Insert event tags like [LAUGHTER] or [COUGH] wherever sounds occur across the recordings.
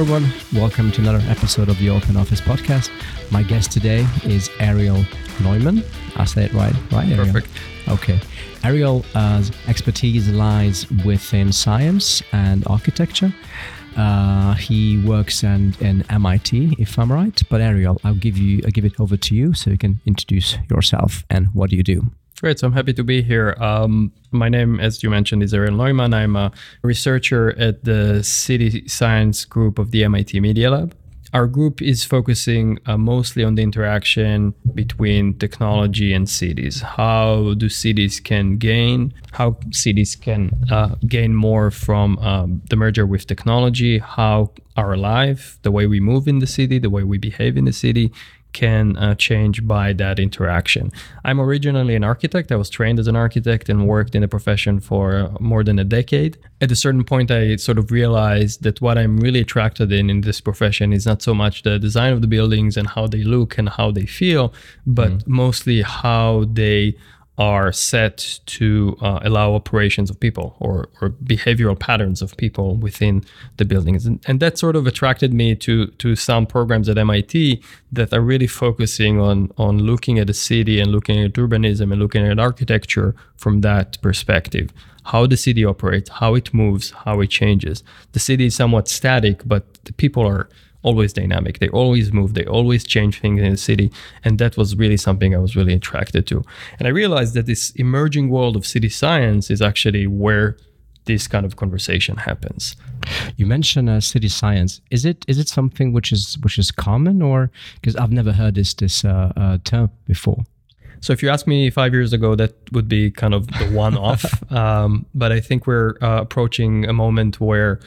everyone. Welcome to another episode of the Open Office Podcast. My guest today is Ariel Noyman. I say it right, right? Ariel? Perfect. Okay. Ariel's uh, expertise lies within science and architecture. Uh, he works in, in MIT, if I'm right. But Ariel, I'll give you, I'll give it over to you so you can introduce yourself and what do you do. Great. So I'm happy to be here. Um, my name, as you mentioned, is Ariel Noyman. I'm a researcher at the City Science Group of the MIT Media Lab. Our group is focusing uh, mostly on the interaction between technology and cities. How do cities can gain? How cities can uh, gain more from um, the merger with technology? How our life, the way we move in the city, the way we behave in the city, can uh, change by that interaction. I'm originally an architect. I was trained as an architect and worked in the profession for uh, more than a decade. At a certain point, I sort of realized that what I'm really attracted in in this profession is not so much the design of the buildings and how they look and how they feel, but mm. mostly how they are set to uh, allow operations of people or, or behavioral patterns of people within the buildings. And, and that sort of attracted me to, to some programs at MIT that are really focusing on, on looking at the city and looking at urbanism and looking at architecture from that perspective. How the city operates, how it moves, how it changes. The city is somewhat static, but the people are always dynamic. They always move. They always change things in the city. And that was really something I was really attracted to. And I realized that this emerging world of city science is actually where this kind of conversation happens. You mentioned uh, city science. Is it is it something which is which is common, or because I've never heard this this uh, uh, term before? So if you ask me five years ago, that would be kind of the one-off. [LAUGHS] um, but I think we're uh, approaching a moment where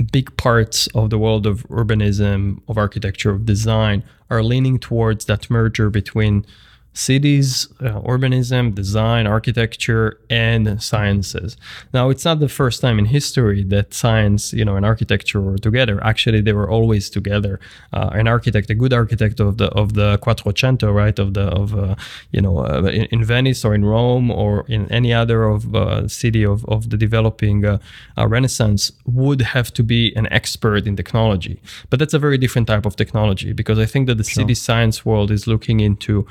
big parts of the world of urbanism, of architecture, of design are leaning towards that merger between cities, uh, urbanism, design, architecture, and sciences. Now, it's not the first time in history that science, you know, and architecture were together. Actually, they were always together. Uh, an architect, a good architect of the of the Quattrocento, right, of the of uh, you know, uh, in, in, Venice or in Rome or in any other of uh, city of of the developing uh, Renaissance, would have to be an expert in technology. But that's a very different type of technology because I think that the sure. city science world is looking into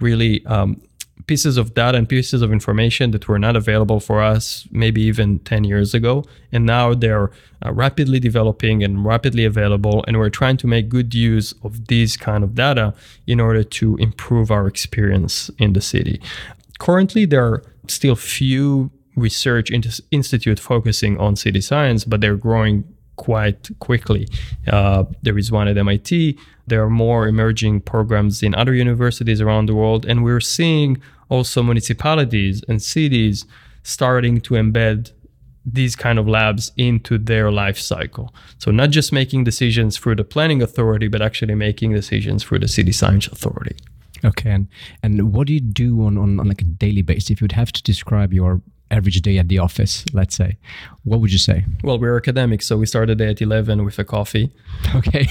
really um, pieces of data and pieces of information that were not available for us maybe even 10 years ago. And now they're uh, rapidly developing and rapidly available. And we're trying to make good use of these kind of data in order to improve our experience in the city. Currently there are still few research institute focusing on city science but they're growing quite quickly. Uh, there is one at MIT. There are more emerging programs in other universities around the world. And we're seeing also municipalities and cities starting to embed these kind of labs into their life cycle. So not just making decisions through the planning authority, but actually making decisions through the city science authority. Okay, and and what do you do on, on, on like a daily basis? If you'd have to describe your average day at the office, let's say, what would you say? Well, we're academics, so we start the day at 11 with a coffee. [LAUGHS] Okay.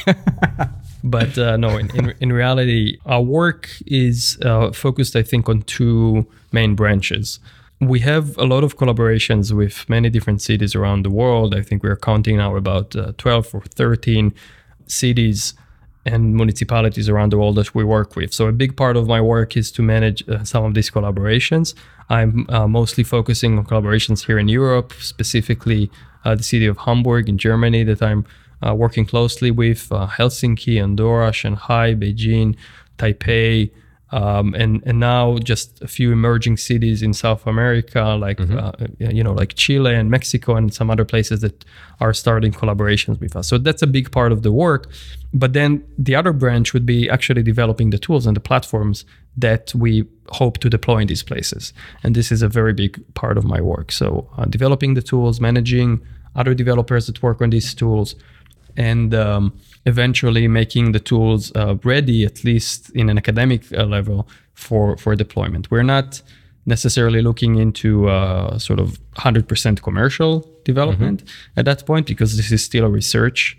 [LAUGHS] but uh, no, in, in, in, reality, our work is uh, focused, I think, on two main branches. We have a lot of collaborations with many different cities around the world. I think we're counting now about uh, 12 or 13 cities and municipalities around the world that we work with. So a big part of my work is to manage uh, some of these collaborations. I'm uh, mostly focusing on collaborations here in Europe, specifically uh, the city of Hamburg in Germany that I'm uh, working closely with, uh, Helsinki, Andorra, Shanghai, Beijing, Taipei, um, and and now just a few emerging cities in South America, like mm-hmm. uh, you know, like Chile and Mexico, and some other places that are starting collaborations with us. So that's a big part of the work. But then the other branch would be actually developing the tools and the platforms that we hope to deploy in these places. And this is a very big part of my work. So uh, developing the tools, managing other developers that work on these tools, and um, eventually making the tools uh, ready, at least in an academic uh, level, for for deployment. We're not necessarily looking into uh, sort of 100% commercial development mm-hmm. at that point because this is still a research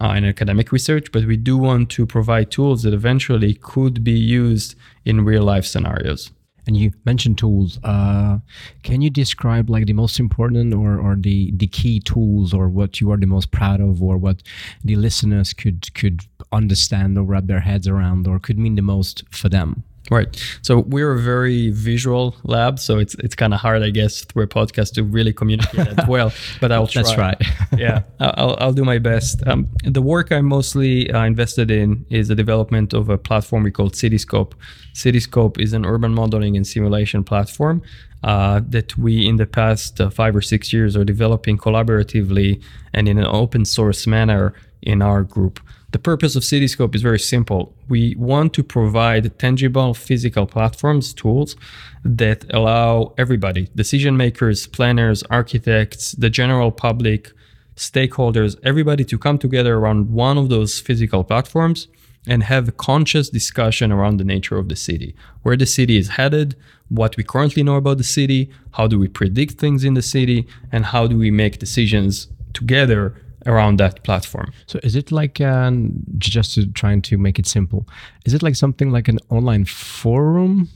uh, and academic research, but we do want to provide tools that eventually could be used in real life scenarios. And you mentioned tools. Uh, can you describe like the most important or, or the, the key tools or what you are the most proud of or what the listeners could could understand or wrap their heads around or could mean the most for them? Right. So we're a very visual lab, so it's it's kind of hard, I guess, through a podcast to really communicate that [LAUGHS] well. But I'll try. That's right. [LAUGHS] yeah, [LAUGHS] I'll I'll do my best. Um, the work I'm mostly uh, invested in is the development of a platform we call Cityscope. Cityscope is an urban modeling and simulation platform uh, that we, in the past uh, five or six years, are developing collaboratively and in an open source manner in our group. The purpose of Cityscope is very simple. We want to provide tangible physical platforms, tools that allow everybody, decision makers, planners, architects, the general public, stakeholders, everybody to come together around one of those physical platforms and have a conscious discussion around the nature of the city, where the city is headed, what we currently know about the city, how do we predict things in the city, and how do we make decisions together around that platform. So is it like um, just to trying to make it simple? Is it like something like an online forum,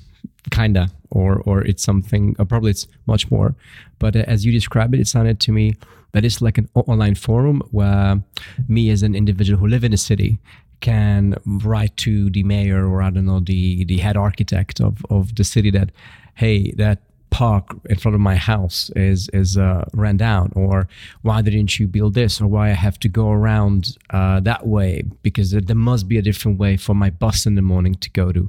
kinda, or or it's something? Or probably it's much more. But uh, as you describe it, it sounded to me that it's like an online forum where me as an individual who live in a city can write to the mayor or I don't know the the head architect of of the city that hey that park in front of my house is is uh, ran down or why didn't you build this or why i have to go around uh, that way because there must be a different way for my bus in the morning to go to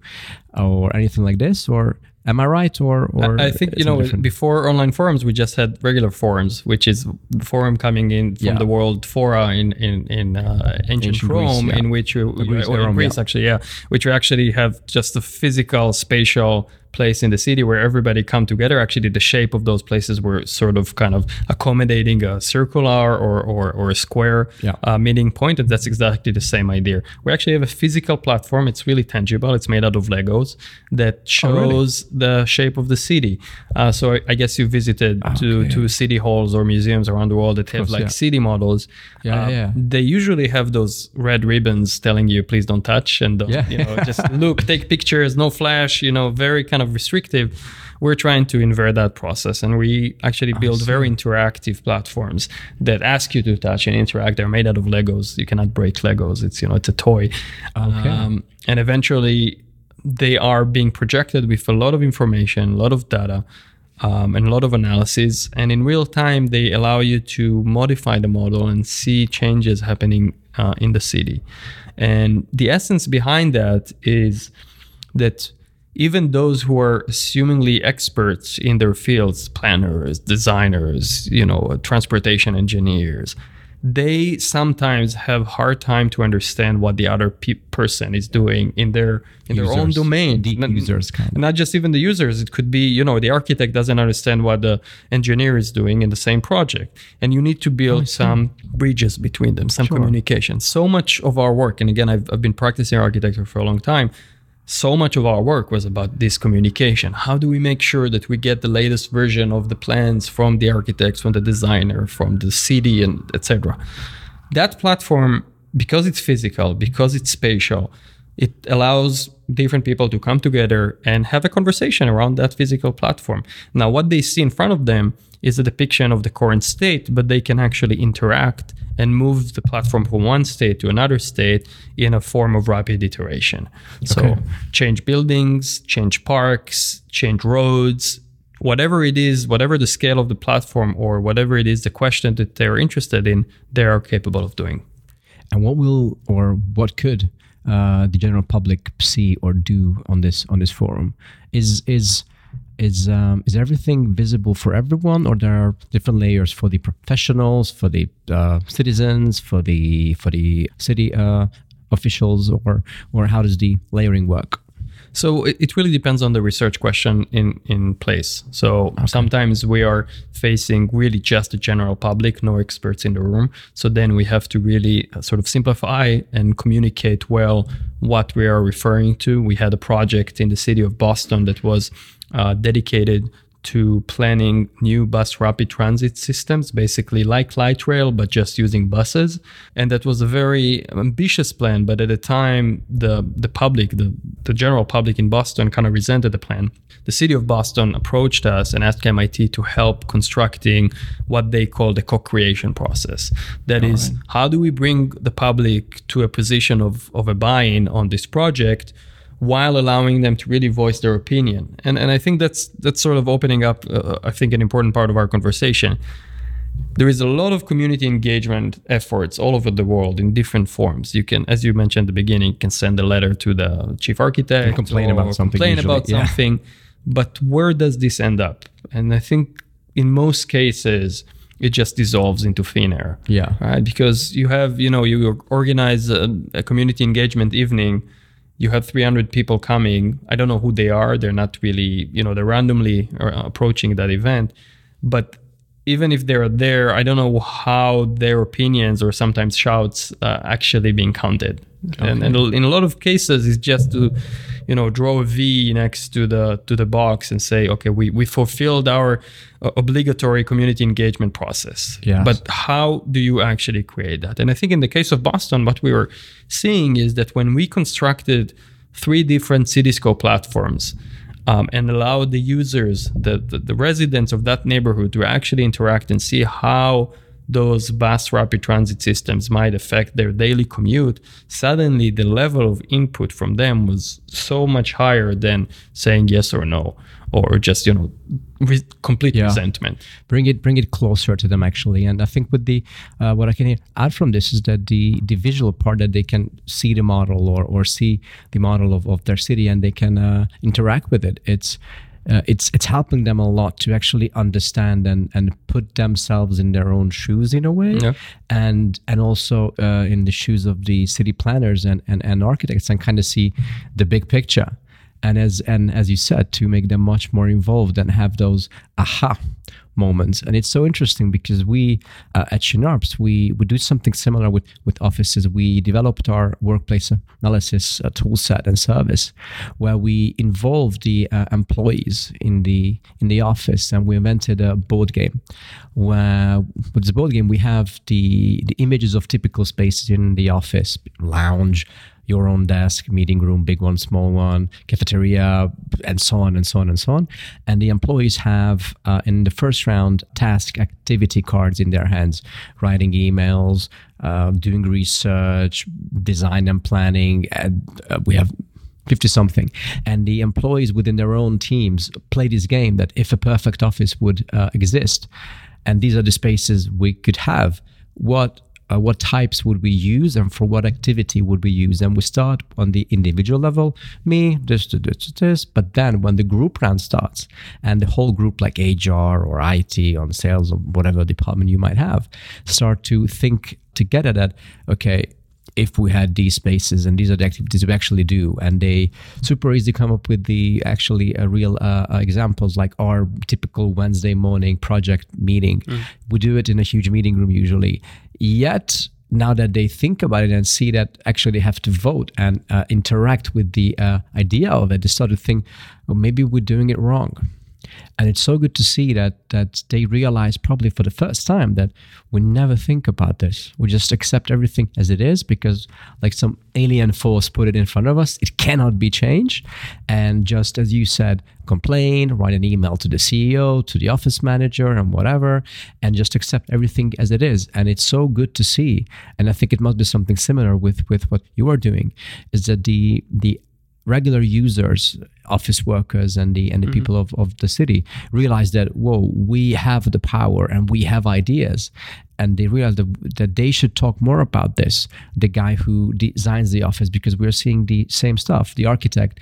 or anything like this or am i right or or i think you know different? before online forums we just had regular forums which is the forum coming in from yeah. the world fora in in in uh, ancient, ancient, rome Greece, yeah. in which you Greece, or in Greece yeah. actually yeah which you actually have just a physical spatial place in the city where everybody come together actually the shape of those places were sort of kind of accommodating a circular or or, or a square yeah. uh, meeting point and that's exactly the same idea we actually have a physical platform it's really tangible it's made out of legos that shows oh, really? the shape of the city uh, so I, I, guess you visited ah, to to city halls or museums around the world that have course, like yeah. city models yeah, uh, yeah they usually have those red ribbons telling you please don't touch and yeah. you know just [LAUGHS] look take pictures no flash you know very kind of restrictive we're trying to invert that process. And we actually build very interactive platforms that ask you to touch and interact. They're made out of legos. You cannot break legos. It's you know it's a toy. Okay. Um, and eventually they are being projected with a lot of information a lot of data um, and a lot of analysis. And in real time they allow you to modify the model and see changes happening uh, in the city. And the essence behind that is that even those who are assumingly experts in their fields, planners, designers, you know, transportation engineers, they sometimes have hard time to understand what the other pe- person is doing in their in users, their own domain. The not, users kind of. not just even the users. It could be you know the architect doesn't understand what the engineer is doing in the same project. And you need to build oh, some bridges between them some sure. communication. So much of our work and again I've, I've been practicing architecture for a long time so much of our work was about this communication. How do we make sure that we get the latest version of the plans from the architects, from the designer, from the city, and etc. That platform, because it's physical, because it's spatial, it allows different people to come together and have a conversation around that physical platform. Now, what they see in front of them is a depiction of the current state, but they can actually interact and move the platform from one state to another state in a form of rapid iteration. So, okay. change buildings, change parks, change roads, whatever it is, whatever the scale of the platform or whatever it is the question that they're interested in, they are capable of doing. And what will or what could uh, the general public see or do on this on this forum? Is is is um, is everything visible for everyone, or there are different layers for the professionals, for the uh, citizens, for the for the city uh, officials, or or how does the layering work? So it, it really depends on the research question in in place. So okay. sometimes we are facing really just the general public, no experts in the room. So then we have to really uh, sort of simplify and communicate well what we are referring to. We had a project in the city of Boston that was uh, dedicated to planning new bus rapid transit systems, basically like light rail, but just using buses. And that was a very ambitious plan. But at the time, the the public, the the general public in Boston kind of resented the plan. The city of Boston approached us and asked MIT to help constructing what they call the co-creation process. That All is, right. how do we bring the public to a position of, of a buy-in on this project while allowing them to really voice their opinion? And and I think that's that's sort of opening up, uh, I think, an important part of our conversation there is a lot of community engagement efforts all over the world in different forms. You can, as you mentioned at the beginning, you can send a letter to the chief architect, and complain about something, complain usually. about yeah. something. But where does this end up? And I think in most cases, it just dissolves into thin air. Yeah. Right. Because you have, you know, you organize a, a community engagement evening you have 300 people coming i don't know who they are they're not really you know they're randomly uh, approaching that event but even if they're there, I don't know how their opinions or sometimes shouts uh, actually being counted. Okay. And, and, in a lot of cases, it's just to, you know, draw a V next to the to the box and say, okay, we we fulfilled our uh, obligatory community engagement process. Yes. But how do you actually create that? And I think in the case of Boston, what we were seeing is that when we constructed three different Cityscope platforms um, and allow the users, the, the, the residents of that neighborhood to actually interact and see how those bus rapid transit systems might affect their daily commute, suddenly the level of input from them was so much higher than saying yes or no or just you know re- complete yeah. resentment. Bring it bring it closer to them actually. And i think with the uh, what i can add from this is that the the visual part that they can see the model or or see the model of, of their city and they can uh, interact with it. It's uh, it's it's helping them a lot to actually understand and and put themselves in their own shoes in a way yeah. and and also uh, in the shoes of the city planners and, and and architects and kind of see the big picture and as and as you said to make them much more involved and have those aha moments. And it's so interesting because we uh, at Synapse we we do something similar with with offices. We developed our workplace analysis uh, tool set and service where we involved the uh, employees in the in the office and we invented a board game where with this board game we have the the images of typical spaces in the office lounge your own desk, meeting room, big one, small one, cafeteria, and so on and so on and so on. And the employees have, uh, in the first round, task activity cards in their hands, writing emails, uh, doing research, design and planning. And, uh, we have 50 something. And the employees within their own teams play this game that if a perfect office would uh, exist, and these are the spaces we could have, what uh, what types would we use and for what activity would we use and we start on the individual level me this this this but then when the group round starts and the whole group like hr or it on sales or whatever department you might have start to think together that okay if we had these spaces and these are the activities we actually do and they super easy come up with the actually uh, real uh, uh, examples like our typical wednesday morning project meeting mm. we do it in a huge meeting room usually yet now that they think about it and see that actually they have to vote and uh, interact with the uh, idea of it they start to think maybe we're doing it wrong and it's so good to see that that they realize probably for the first time that we never think about this. We just accept everything as it is because like some alien force put it in front of us. It cannot be changed. And just as you said complain write an email to the ceo to the office manager and whatever and just accept everything as it is. And it's so good to see. And i think it must be something similar with with what you are doing is that the the regular users office workers and the and the mm-hmm. people of, of the city realize that whoa we have the power and we have ideas and they realize that, that they should talk more about this the guy who designs the office because we're seeing the same stuff. The architect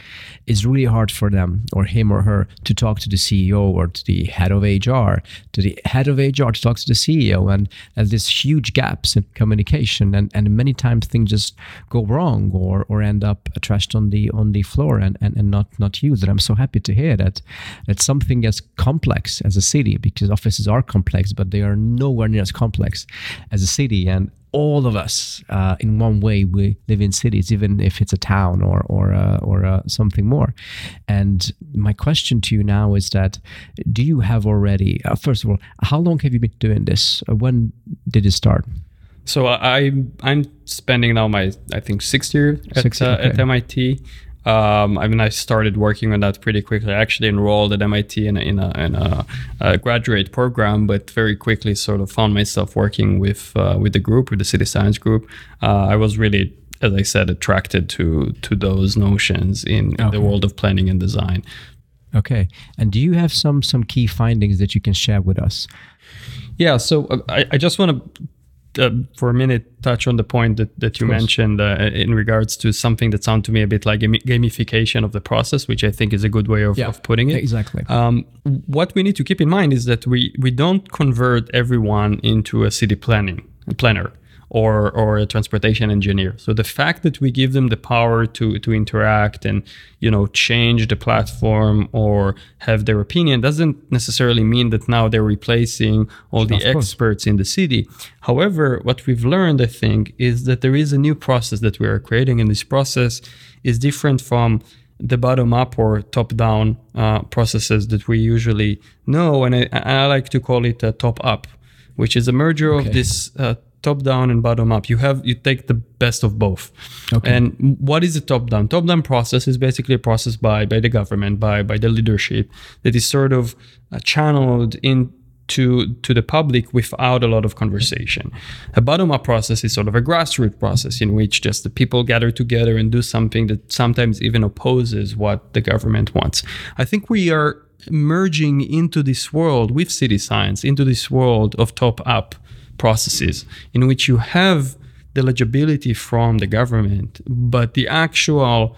is really hard for them or him or her to talk to the ceo or to the head of hr to the head of hr to talk to the ceo and there's this huge gaps in communication and, and many times things just go wrong or or end up trashed on the on the floor and, and, and not not used. And i'm so happy to hear that that something as complex as a city because offices are complex but they are nowhere near as complex complex as a city and all of us uh, in one way we live in cities even if it's a town or or uh, or uh, something more. And my question to you now is that do you have already uh, first of all how long have you been doing this? Uh, when did it start? So I I'm spending now my I think sixth year at, uh, okay. at MIT Um, I mean, I started working on that pretty quickly. I actually enrolled at MIT in a, in a, in a, a graduate program, but very quickly sort of found myself working with uh, with the group, with the city science group. Uh, I was really as I said, attracted to to those notions in, in the world of planning and design. Okay, and do you have some some key findings that you can share with us? Yeah, so uh, I, I just want to. Uh, for a minute, touch on the point that, that you mentioned uh, in regards to something that sounds to me a bit like gamification of the process, which I think is a good way of, yeah, of putting it. Exactly. Um, what we need to keep in mind is that we, we don't convert everyone into a city planning planner or or a transportation engineer. So the fact that we give them the power to to interact and you know change the platform or have their opinion doesn't necessarily mean that now they're replacing all the experts in the city. However, what we've learned, I think, is that there is a new process that we are creating, and this process is different from the bottom up or top down uh, processes that we usually know, and I, I, like to call it a top up, which is a merger okay. of this uh, top down and bottom up. You have you take the best of both. Okay. And what is a top down? Top down process is basically a process by by the government, by by the leadership that is sort of uh, channeled in to to the public without a lot of conversation. A bottom up process is sort of a grassroots process in which just the people gather together and do something that sometimes even opposes what the government wants. I think we are merging into this world with city science, into this world of top up processes in which you have the legibility from the government, but the actual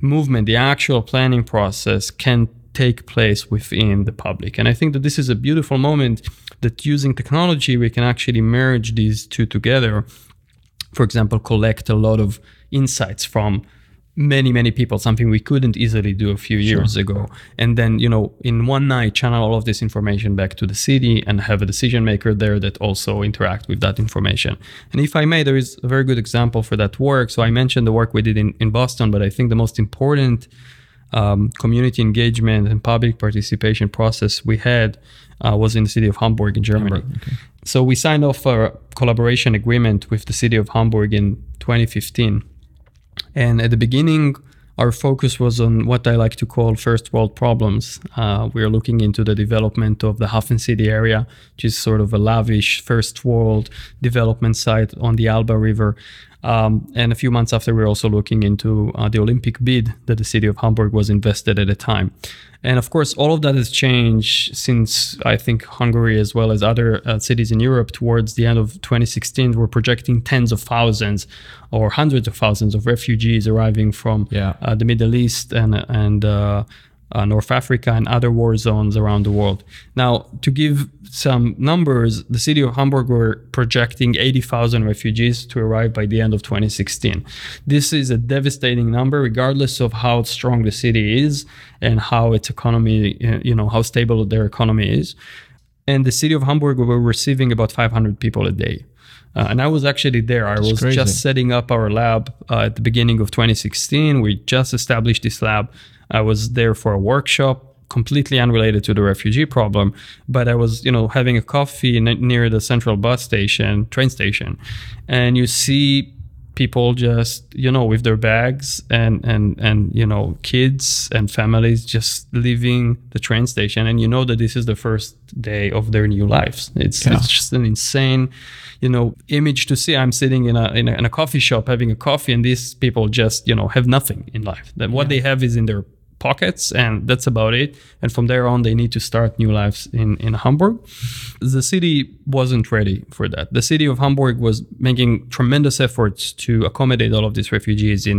movement, the actual planning process can take place within the public. And I think that this is a beautiful moment that using technology, we can actually merge these two together. For example, collect a lot of insights from many many people something we couldn't easily do a few years sure. ago. And then you know in one night channel all of this information back to the city and have a decision maker there that also interact with that information. And if i may there is a very good example for that work. So i mentioned the work we did in, in boston but i think the most important um, community engagement and public participation process we had uh, was in the city of hamburg in germany. Hamburg, okay. so we signed off a collaboration agreement with the city of hamburg in 2015 and at the beginning, our focus was on what I like to call first world problems. Uh, we are looking into the development of the Hafen City area, which is sort of a lavish first world development site on the Elbe River. Um, and a few months after, we are also looking into uh, the Olympic bid that the city of Hamburg was invested at the time. And of course, all of that has changed since I think Hungary, as well as other uh, cities in Europe, towards the end of 2016, were projecting tens of thousands or hundreds of thousands of refugees arriving from yeah. uh, the Middle East and and uh, North Africa and other war zones around the world. Now, to give some numbers, the city of Hamburg were projecting 80,000 refugees to arrive by the end of 2016. This is a devastating number, regardless of how strong the city is and how its economy, you know, how stable their economy is. And the city of Hamburg were receiving about 500 people a day. Uh, and I was actually there. I That's was crazy. just setting up our lab uh, at the beginning of 2016. We just established this lab. I was there for a workshop completely unrelated to the refugee problem but i was you know having a coffee near the central bus station train station and you see people just you know with their bags and and and you know kids and families just leaving the train station and you know that this is the first day of their new lives it's, yeah. it's just an insane you know image to see. I'm sitting in a, in a, in a coffee shop having a coffee and these people just you know have nothing in life. That what yeah. they have is in their pockets and that's about it. And from there on they need to start new lives in in hamburg. The city wasn't ready for that. The city of hamburg was making tremendous efforts to accommodate all of these refugees in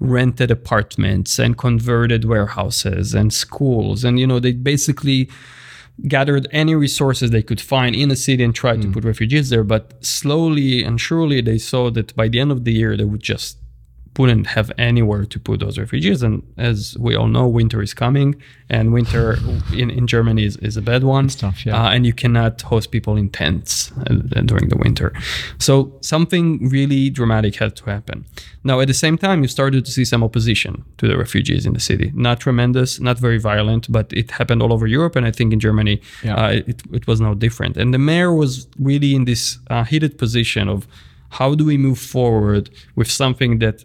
rented apartments and converted warehouses and schools. And you know they basically gathered any resources they could find in the city and tried mm. to put refugees there but slowly and surely they saw that by the end of the year they would just wouldn't have anywhere to put those refugees. And as we all know, winter is coming, and winter [LAUGHS] in, in Germany is, is a bad one. Tough, yeah. Uh, and you cannot host people in tents uh, during the winter. So something really dramatic had to happen. Now, at the same time, you started to see some opposition to the refugees in the city. Not tremendous, not very violent, but it happened all over Europe. And I think in Germany, yeah. uh, it, it was no different. And the mayor was really in this uh, heated position of how do we move forward with something that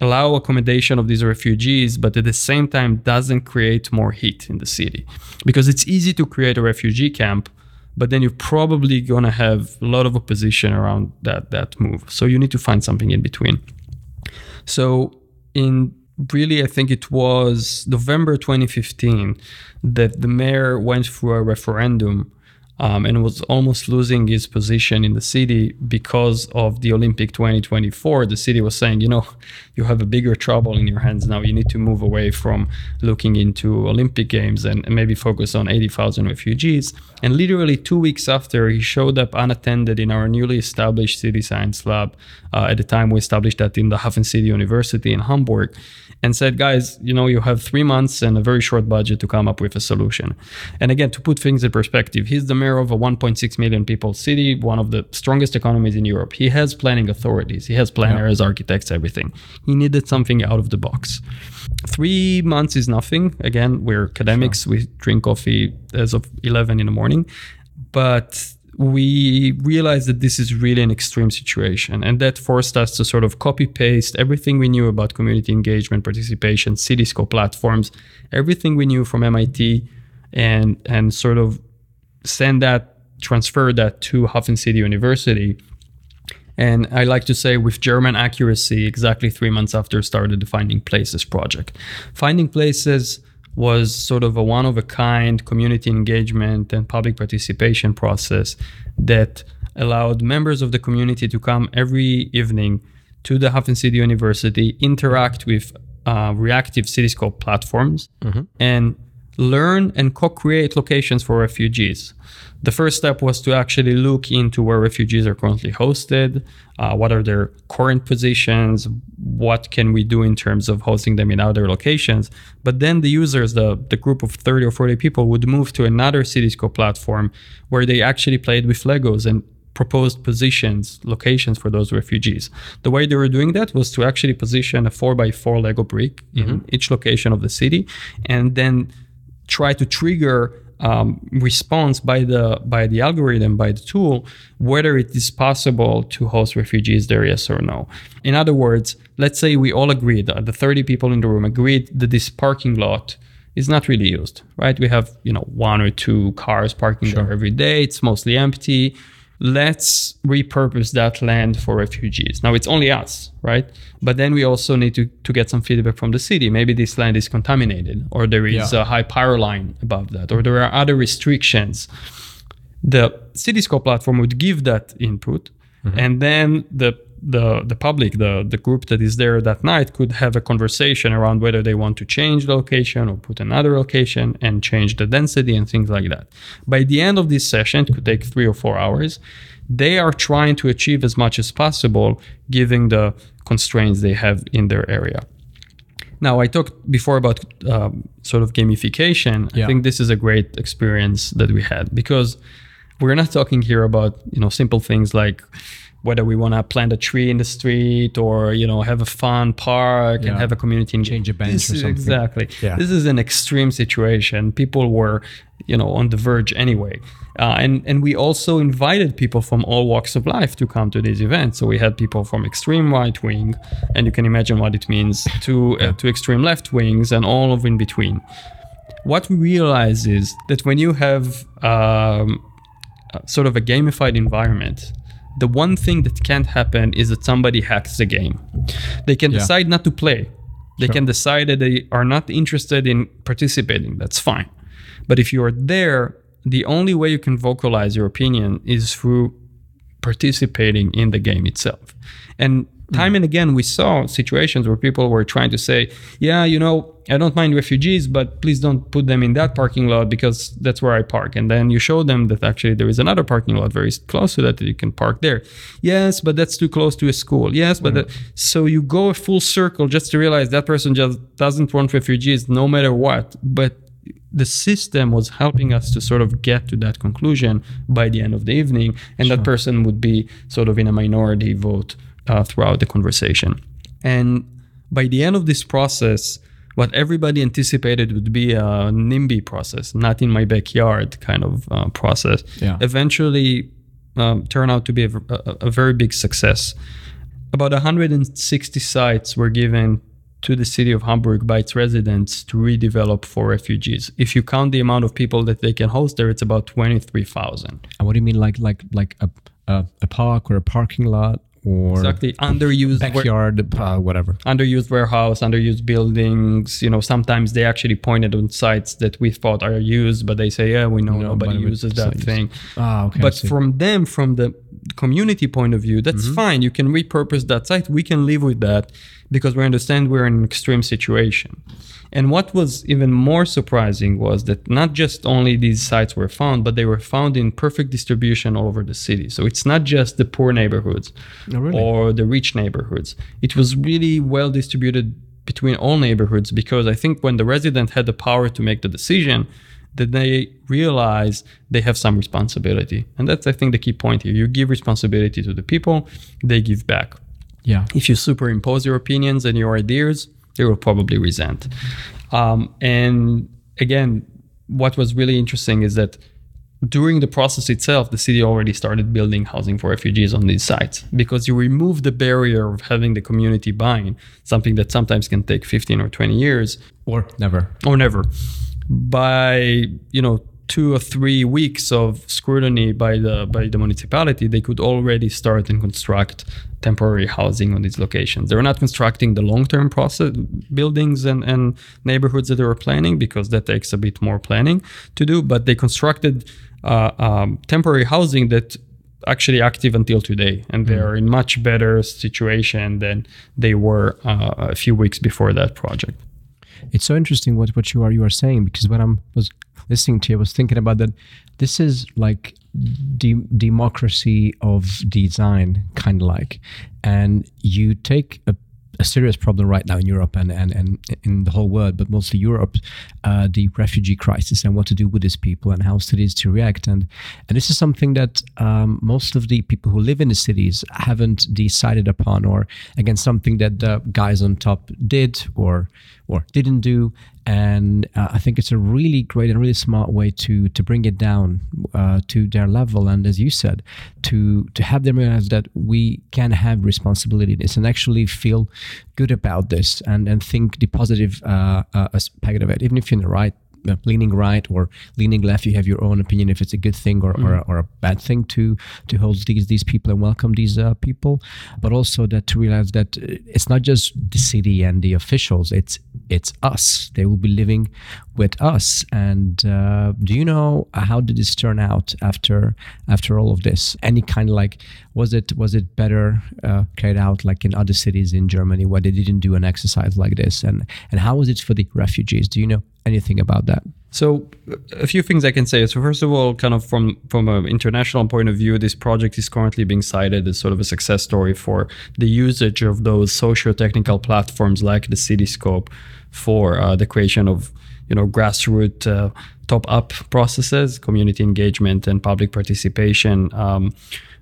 allow accommodation of these refugees, but at the same time doesn't create more heat in the city. Because it's easy to create a refugee camp, but then you're probably gonna have a lot of opposition around that that move. So you need to find something in between. So in really, I think it was November 2015 that the mayor went through a referendum um, and was almost losing his position in the city because of the Olympic 2024. The city was saying, you know, you have a bigger trouble in your hands now. You need to move away from looking into Olympic Games and, and maybe focus on 80,000 refugees. And literally two weeks after, he showed up unattended in our newly established city science lab. Uh, at the time, we established that in the Hafen City University in Hamburg and said, guys, you know, you have three months and a very short budget to come up with a solution. And again, to put things in perspective, he's the mayor of a 1.6 million people city, one of the strongest economies in Europe. He has planning authorities, he has planners, yeah. architects, everything. He needed something out of the box. Three months is nothing. Again, we're academics, sure. we drink coffee as of 11 in the morning. But we realized that this is really an extreme situation and that forced us to sort of copy paste everything we knew about community engagement participation cityscope platforms everything we knew from mit and and sort of send that transfer that to Hafen City University and I like to say with German accuracy, exactly three months after I started the Finding Places project. Finding Places was sort of a one of a kind community engagement and public participation process that allowed members of the community to come every evening to the Hafen City University, interact with uh, reactive Cityscope platforms, mm-hmm. and learn and co create locations for refugees. The first step was to actually look into where refugees are currently hosted, uh, what are their current positions, what can we do in terms of hosting them in other locations. But then the users, the, the group of 30 or 40 people, would move to another Cityscope platform where they actually played with Legos and proposed positions, locations for those refugees. The way they were doing that was to actually position a four by four Lego brick mm-hmm. in each location of the city and then try to trigger um, response by the by the algorithm by the tool whether it is possible to host refugees there yes or no. In other words let's say we all agreed uh, the 30 people in the room agreed that this parking lot is not really used right? We have you know one or two cars parking sure. there every day. It's mostly empty let's repurpose that land for refugees. Now it's only us, right? But then we also need to, to get some feedback from the city. Maybe this land is contaminated, or there is yeah. a high power line above that, or there are other restrictions. The Cityscope platform would give that input, mm-hmm. and then the the the public, the the group that is there that night, could have a conversation around whether they want to change the location or put another location and change the density and things like that. By the end of this session, it could take three or four hours. They are trying to achieve as much as possible, given the constraints they have in their area. Now, I talked before about um, sort of gamification. Yeah. I think this is a great experience that we had because we're not talking here about you know simple things like whether we want to plant a tree in the street or you know have a fun park yeah. and have a community and change a bench this or something. Exactly. Yeah. This is an extreme situation. People were you know on the verge anyway, uh, and and we also invited people from all walks of life to come to these events. So we had people from extreme right wing, and you can imagine what it means to uh, to extreme left wings and all of in between. What we realize is that when you have um, sort of a gamified environment the one thing that can't happen is that somebody hacks the game. They can yeah. decide not to play. They sure. can decide that they are not interested in participating. That's fine. But if you are there, the only way you can vocalize your opinion is through participating in the game itself. And time mm. and again, we saw situations where people were trying to say, yeah, you know, I don't mind refugees, but please don't put them in that parking lot because that's where I park. And then you show them that actually there is another parking lot very close to that that you can park there. Yes, but that's too close to a school. Yes, but mm. that, so you go a full circle just to realize that person just doesn't want refugees no matter what. But the system was helping us to sort of get to that conclusion by the end of the evening. And sure. that person would be sort of in a minority vote uh, throughout the conversation. And by the end of this process, what everybody anticipated would be a NIMBY process, not in my backyard kind of uh, process, yeah. eventually um, turned out to be a, a, a, very big success. about 160 sites were given to the city of Hamburg by its residents to redevelop for refugees. If you count the amount of people that they can host there, it's about 23,000. And what do you mean, like like like a a, a park or a parking lot or Exactly. Underused wa- backyard, uh, whatever? underused warehouse, underused buildings. You know, sometimes they actually pointed on sites that we thought are used, but they say, yeah, we know No, nobody uses that thing. Ah, okay. But from them, from the community point of view, that's mm-hmm. fine. You can repurpose that site. We can live with that because we understand we're in an extreme situation. And what was even more surprising was that not just only these sites were found, but they were found in perfect distribution all over the city. So it's not just the poor neighborhoods Oh, really? or the rich neighborhoods. It was really well distributed between all neighborhoods because I think when the resident had the power to make the decision, that they realize they have some responsibility. And that's, I think, the key point here. You give responsibility to the people, they give back. yeah. If you superimpose your opinions and your ideas, they will probably resent. Um, and again, what was really interesting is that during the process itself, the city already started building housing for refugees on these sites because you remove the barrier of having the community buying, something that sometimes can take 15 or 20 years Or never. or never by you know two or three weeks of scrutiny by the by the municipality they could already start and construct temporary housing on these locations. They're not constructing the long-term process buildings and, and neighborhoods that they were planning because that takes a bit more planning to do but they constructed uh, um, temporary housing that actually active until today and they are in much better situation than they were uh, a few weeks before that project It's so interesting what, what you are you are saying because when I was listening to you, I was thinking about that. This is like de- democracy of design, kind of like, and you take a, a serious problem right now in Europe and, and, and in the whole world, but mostly Europe, uh, the refugee crisis and what to do with these people and how cities to react. And and this is something that um, most of the people who live in the cities haven't decided upon, or again something that the guys on top did or or didn't do. And uh, I think it's a really great and really smart way to to bring it down uh, to their level. And as you said, to to have them realize that we can have this and actually feel good about this and and think the positive uh, uh, aspect of it, even if you're in the right leaning right or leaning left you have your own opinion if it's a good thing or, or, a, or a bad thing to to host these these people and welcome these uh, people. But also that to realize that uh, it's not just the city and the officials it's it's us. They will be living with us. And uh, do you know how did this turn out after after all of this? Any kind of like was it was it better uh, carried out like in other cities in Germany where they didn't do an exercise like this? And and how was it for the refugees? Do you know anything about that So a few things I can say. So first of all, kind of from from an international point of view, this project is currently being cited as sort of a success story for the usage of those socio-technical platforms like the Cityscope for uh, the creation of you know grassroots uh, top-up processes, community engagement, and public participation. Um,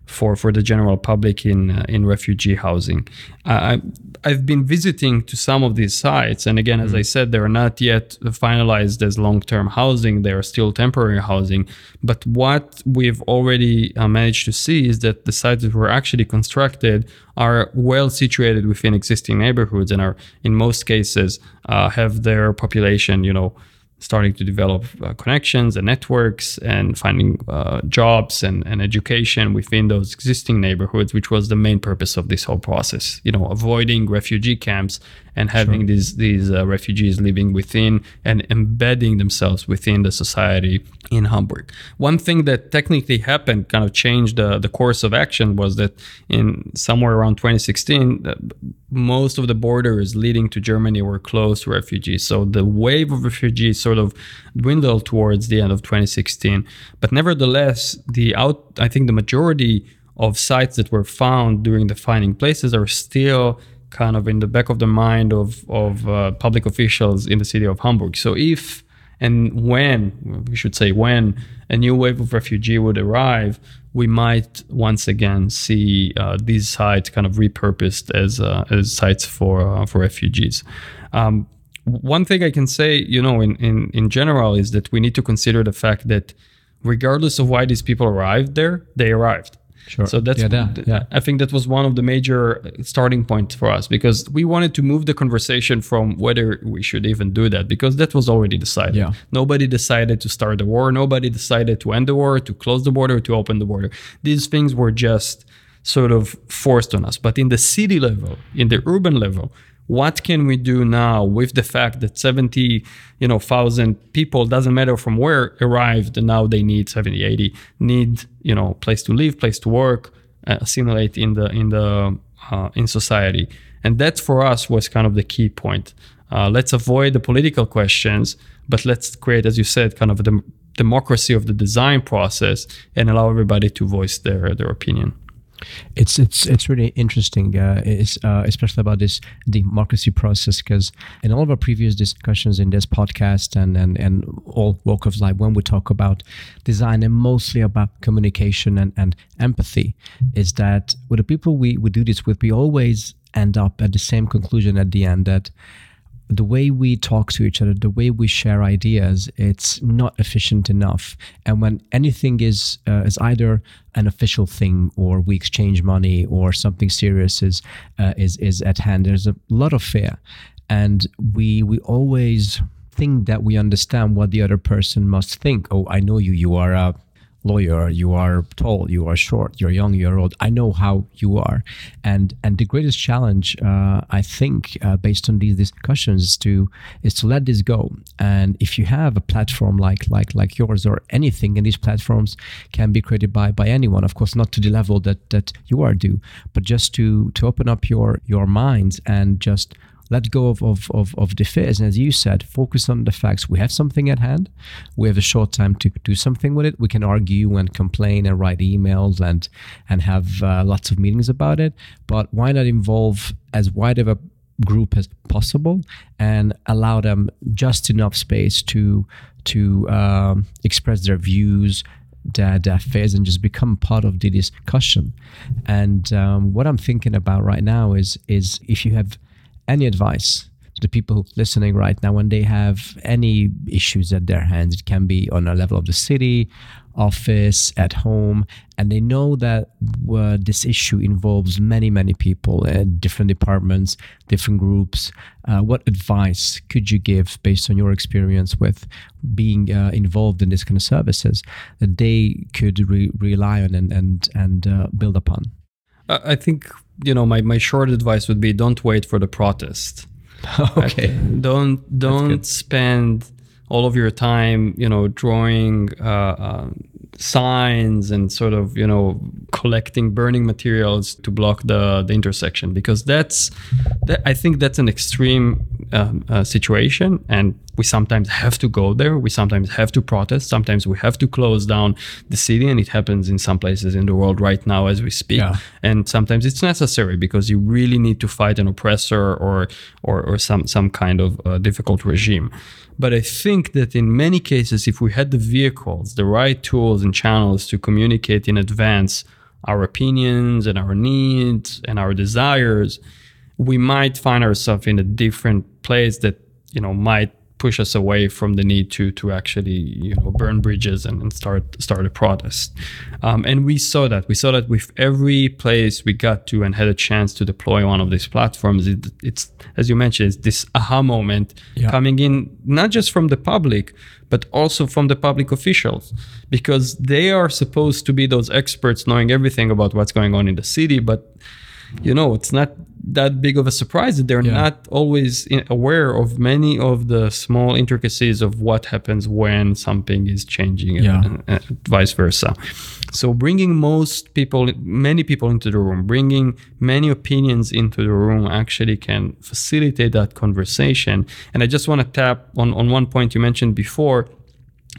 for, for the general public in uh, in refugee housing, I, I've been visiting to some of these sites, and again, as I said, they are not yet finalized as long-term housing; they are still temporary housing. But what we've already uh, managed to see is that the sites that were actually constructed are well situated within existing neighborhoods, and are in most cases uh, have their population, you know starting to develop uh, connections and networks and finding uh, jobs and, and education within those existing neighborhoods, which was the main purpose of this whole process. You know, avoiding refugee camps and having these these uh, refugees living within and embedding themselves within the society in Hamburg. One thing that technically happened, kind of changed the, the course of action, was that in somewhere around 2016, uh, most of the borders leading to Germany were closed to refugees. So the wave of refugees sort of dwindled towards the end of 2016. But nevertheless, the out I think the majority of sites that were found during the finding places are still kind of in the back of the mind of of uh, public officials in the city of Hamburg. So if and when we should say when a new wave of refugee would arrive, we might once again see uh, these sites kind of repurposed as uh, as sites for uh, for refugees. Um, one thing I can say, you know, in, in in general, is that we need to consider the fact that regardless of why these people arrived there, they arrived. Sure. So that's Yeah, that- yeah. I think that was one of the major uh, starting points for us because we wanted to move the conversation from whether we should even do that because that was already decided. Yeah. Nobody decided to start the war. Nobody decided to end the war, to close the border, to open the border. These things were just sort of forced on us. But in the city level, in the urban level, what can we do now with the fact that 70 you know thousand people doesn't matter from where arrived and now they need 70 80 need you know place to live place to work uh, assimilate in the in the uh, in society. And that for us was kind of the key point. Uh, let's avoid the political questions but let's create as you said kind of a dem- democracy of the design process and allow everybody to voice their their opinion It's it's it's really interesting, uh, it's, uh, especially about this democracy process, because in all of our previous discussions in this podcast and and and all walk of life, when we talk about design and mostly about communication and and empathy, is that with the people we we do this with, we always end up at the same conclusion at the end that the way we talk to each other, the way we share ideas, it's not efficient enough. And when anything is uh, is either an official thing or we exchange money or something serious is uh, is is at hand, there's a lot of fear, and we we always think that we understand what the other person must think. Oh, I know you. You are a lawyer you are tall you are short you're young you're old. I know how you are. And and the greatest challenge uh, i think uh, based on these discussions is to is to let this go. And if you have a platform like like like yours or anything and these platforms can be created by by anyone of course not to the level that that you are do but just to to open up your your minds and just let go of, of, of, of the fears. And as you said, focus on the facts. We have something at hand. We have a short time to do something with it. We can argue and complain and write emails and and have uh, lots of meetings about it. But why not involve as wide of a group as possible and allow them just enough space to to um, express their views, their, their fears and just become part of the discussion. And um, what I'm thinking about right now is is if you have any advice to the people listening right now when they have any issues at their hands, it can be on a level of the city, office, at home, and they know that uh, this issue involves many, many people, uh, different departments, different groups. Uh, what advice could you give based on your experience with being uh, involved in this kind of services that they could re- rely on and and and uh, build upon? I I think you know my, my short advice would be don't wait for the protest. [LAUGHS] okay. Don't don't spend all of your time you know drawing uh, uh, signs and sort of you know collecting burning materials to block the the intersection because that's that, I think that's an extreme um, uh, situation and we sometimes have to go there. We sometimes have to protest. Sometimes we have to close down the city and it happens in some places in the world right now as we speak. Yeah. and sometimes it's necessary because you really need to fight an oppressor or or, or some some kind of uh, difficult regime. But i think that in many cases if we had the vehicles the right tools and channels to communicate in advance our opinions and our needs and our desires we might find ourselves in a different place that you know might push us away from the need to to actually you know burn bridges and, and start start a protest um, and we saw that we saw that with every place we got to and had a chance to deploy one of these platforms it, it's as you mentioned it's this aha moment Yeah. coming in not just from the public but also from the public officials because they are supposed to be those experts knowing everything about what's going on in the city but you know it's not that big of a surprise that they're Yeah. not always in- aware of many of the small intricacies of what happens when something is changing Yeah. and, and vice versa so bringing most people many people into the room bringing many opinions into the room actually can facilitate that conversation and i just want to tap on, on one point you mentioned before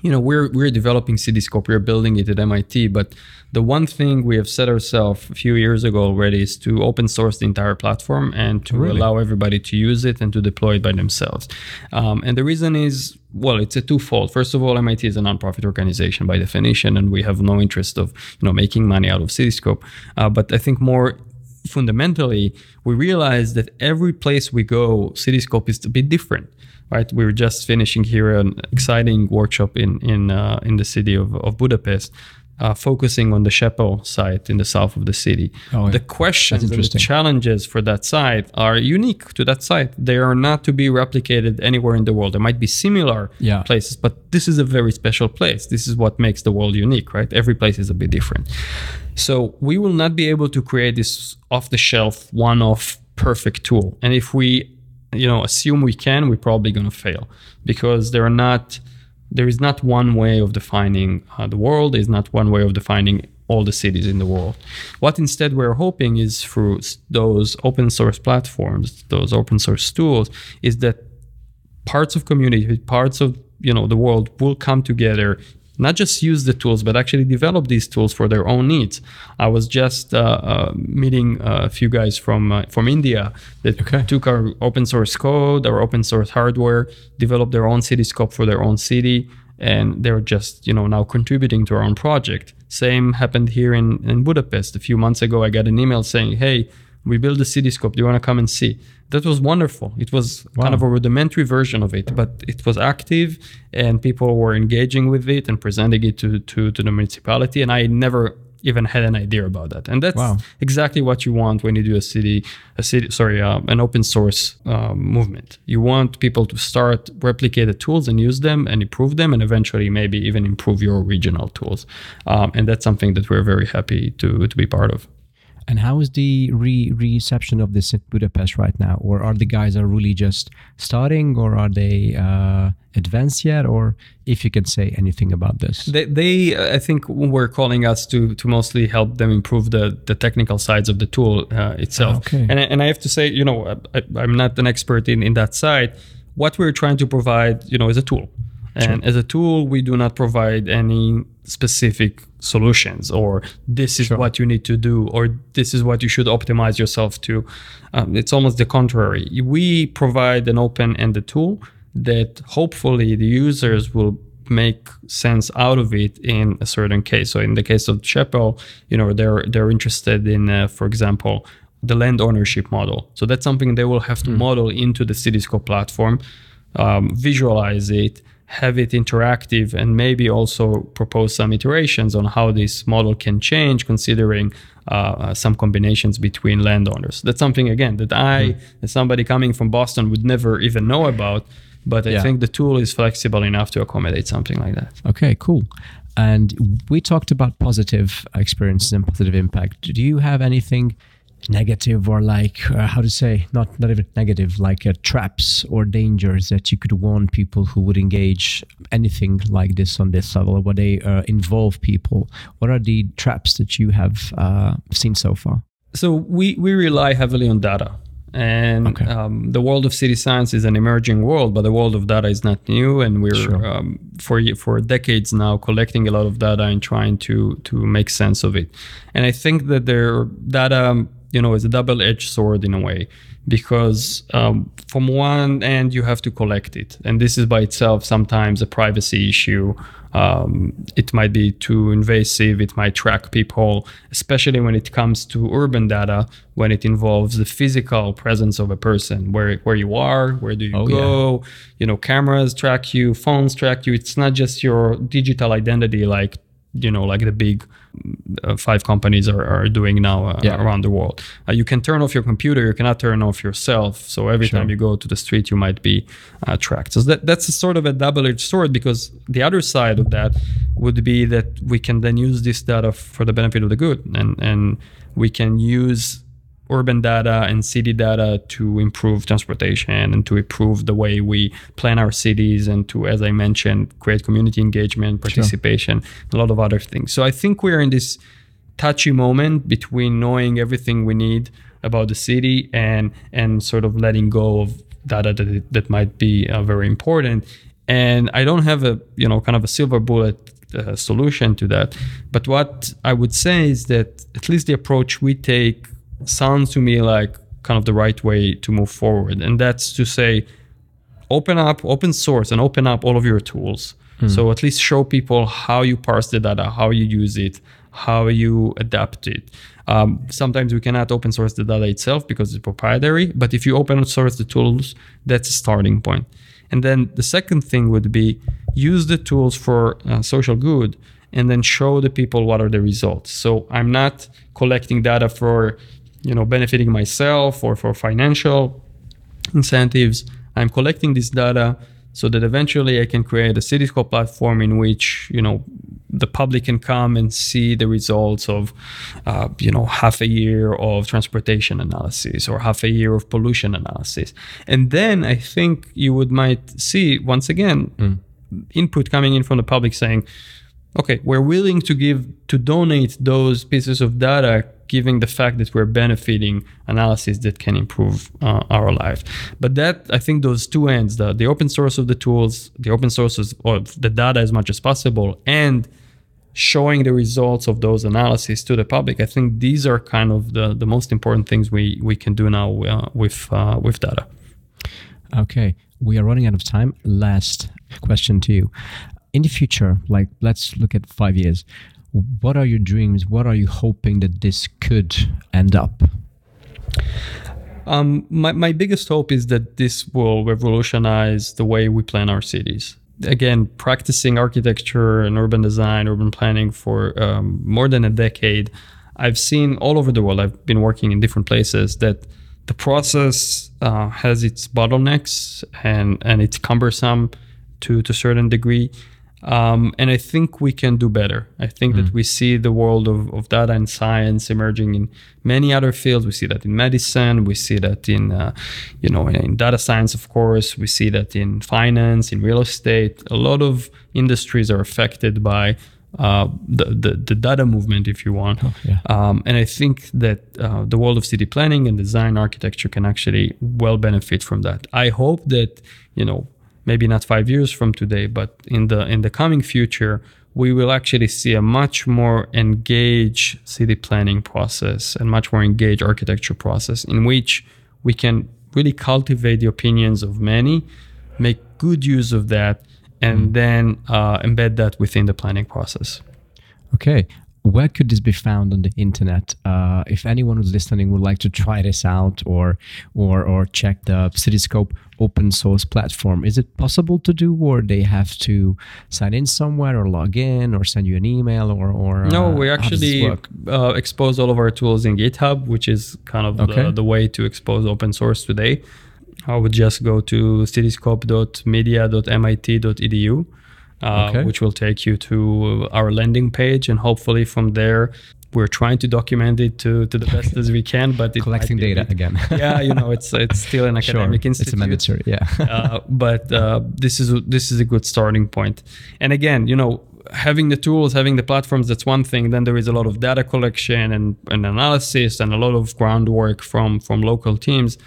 you know we're we're developing cityscope we're building it at mit but the one thing we have set ourselves a few years ago already is to open source the entire platform and to Really? allow everybody to use it and to deploy it by themselves. Um, and the reason is well it's a twofold. First of all mit is a nonprofit organization by definition and we have no interest of you know making money out of cityscope. Uh, but i think more fundamentally we realize that every place we go cityscope is a bit different right we were just finishing here an exciting workshop in in uh, in the city of, of budapest uh, focusing on the Csepel site in the south of the city. Oh, yeah. The questions and the challenges for that site are unique to that site. They are not to be replicated anywhere in the world. There might be similar Yeah. places, but this is a very special place. This is what makes the world unique, right? Every place is a bit different. So we will not be able to create this off the shelf, one off perfect tool. And if we, you know, assume we can, we're probably going to fail because there are not, there is not one way of defining uh, the world. There is not one way of defining all the cities in the world. What instead we're hoping is through those open source platforms, those open source tools, is that parts of community, parts of you know the world will come together, not just use the tools, but actually develop these tools for their own needs. I was just uh, uh, meeting a few guys from uh, from India that Okay. took our open source code, our open source hardware, developed their own Cityscope for their own city, and they're just you know now contributing to our own project. Same happened here in in Budapest a few months ago. I got an email saying, "Hey." We built a Cityscope. Do you want to come and see? That was wonderful. It was kind of a rudimentary version of it, but it was active and people were engaging with it and presenting it to, to, to the municipality. And I never even had an idea about that. And that's Wow. exactly what you want when you do a city, a city, sorry, uh, an open source uh, movement. You want people to start replicate the tools and use them and improve them, and eventually maybe even improve your original tools. Um, and that's something that we're very happy to to be part of. And how is the re- reception of this in Budapest right now? Or are the guys are really just starting, or are they uh, advanced yet? Or if you can say anything about this? They, they I think, were calling us to to mostly help them improve the the technical sides of the tool uh, itself. okay. And I- and I have to say, you know, I, I'm not an expert in in that side. What we're trying to provide, you know, is a tool. And as a tool, we do not provide any specific solutions or this is Sure. what you need to do or this is what you should optimize yourself to. Um, it's almost the contrary. We provide an open-ended tool that hopefully the users will make sense out of it in a certain case. So in the case of Csepel, you know, they're they're interested in, uh, for example, the land ownership model. So that's something they will have to model into the Cityscope platform, um, visualize it, have it interactive, and maybe also propose some iterations on how this model can change, considering uh, uh, some combinations between landowners. That's something again that I, as somebody coming from Boston, would never even know about. But I Yeah. think the tool is flexible enough to accommodate something like that. Okay, cool. And we talked about positive experiences and positive impact. Do you have anything negative or like uh, how to say not not even negative like uh, traps or dangers that you could warn people who would engage anything like this on this level or they uh, involve people. What are the traps that you have uh, seen so far? So we we rely heavily on data. And Okay. um, the world of city science is an emerging world but the world of data is not new. And we're Sure. um, for for decades now collecting a lot of data and trying to to make sense of it. And i think that their data you know it's a double-edged sword in a way because um, from one end you have to collect it. And this is by itself sometimes a privacy issue. Um, it might be too invasive. It might track people especially when it comes to urban data when it involves the physical presence of a person. Where where you are where do you Oh, go? You know cameras track you phones track you. It's not just your digital identity like you know like the big five companies are, are doing now uh, Yeah. around the world uh, you can turn off your computer you cannot turn off yourself so every Sure. time you go to the street you might be uh, tracked so that, that's a sort of a double-edged sword because the other side of that would be that we can then use this data for the benefit of the good and and we can use urban data and city data to improve transportation and to improve the way we plan our cities and to, as I mentioned, create community engagement, participation, a lot of other things. So I think we're in this touchy moment between knowing everything we need about the city and and sort of letting go of data that that might be uh, very important. And I don't have a you know kind of a silver bullet uh, solution to that. But what I would say is that at least the approach we take sounds to me like kind of the right way to move forward. And that's to say, open up, open source, and open up all of your tools. So at least show people how you parse the data, how you use it, how you adapt it. Um, sometimes we cannot open source the data itself because it's proprietary, but if you open source the tools, that's a starting point. And then the second thing would be use the tools for uh, social good and then show the people what are the results. So I'm not collecting data for, you know, benefiting myself or for financial incentives. I'm collecting this data so that eventually I can create a Cityscope platform in which you know the public can come and see the results of uh, you know half a year of transportation analysis or half a year of pollution analysis, and then I think you would might see once again mm. input coming in from the public saying okay, we're willing to give to donate those pieces of data, given the fact that we're benefiting analysis that can improve uh, our life. But that I think those two ends, the, the open source of the tools, the open sources of the data as much as possible, and showing the results of those analyses to the public. I think these are kind of the, the most important things we, we can do now uh, with uh, with data. Okay, we are running out of time. Last question to you in the future, like let's look at five years, what are your dreams? What are you hoping that this could end up? Um, my, my biggest hope is that this will revolutionize the way we plan our cities. Again, practicing architecture and urban design, urban planning for um, more than a decade, I've seen all over the world, I've been working in different places, that the process uh, has its bottlenecks and, and it's cumbersome to, to a certain degree. Um, and I think we can do better. I think mm. that we see the world of, of data and science emerging in many other fields. We see that in medicine. We see that in, uh, you know, in data science, of course. We see that in finance, in real estate. A lot of industries are affected by uh, the, the, the data movement, if you want. Oh, yeah. um, and I think that uh, the world of city planning and design architecture can actually well benefit from that. I hope that you know maybe not five years from today, but in the in the coming future, we will actually see a much more engaged city planning process and much more engaged architecture process in which we can really cultivate the opinions of many, make good use of that, and mm. then uh, embed that within the planning process. Okay where could this be found on the internet? Uh, if anyone who's listening would like to try this out or or or check the Cityscope open source platform, is it possible to do, or they have to sign in somewhere or log in or send you an email or or no? Uh, we actually uh, expose all of our tools in GitHub, which is kind of okay. the, the way to expose open source today. I would just go to cityscope.media.mit.edu uh, okay. which will take you to our landing page, and hopefully from there we're trying to document it to, to the [LAUGHS] best as we can, but collecting data again. [LAUGHS] yeah, you know, it's it's still an [LAUGHS] academic sure, institute. It's a mandatory, yeah. uh, but uh, this is this is a good starting point. And again, you know, having the tools, having the platforms, that's one thing. Then there is a lot of data collection and, and analysis and a lot of groundwork from from local teams.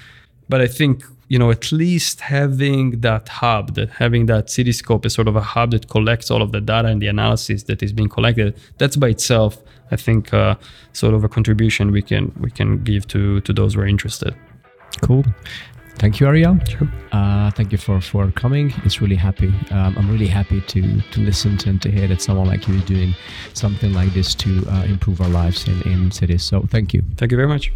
But I think you know at least having that hub that having that cityscope is sort of a hub that collects all of the data and the analysis that is being collected that's by itself i think uh, sort of a contribution we can we can give to to those who are interested cool Thank you, Ariel. Sure. Uh, thank you for, for coming. It's really happy. Um, I'm really happy to to listen to and to hear that someone like you is doing something like this to uh, improve our lives in, in cities. So thank you. Thank you very much.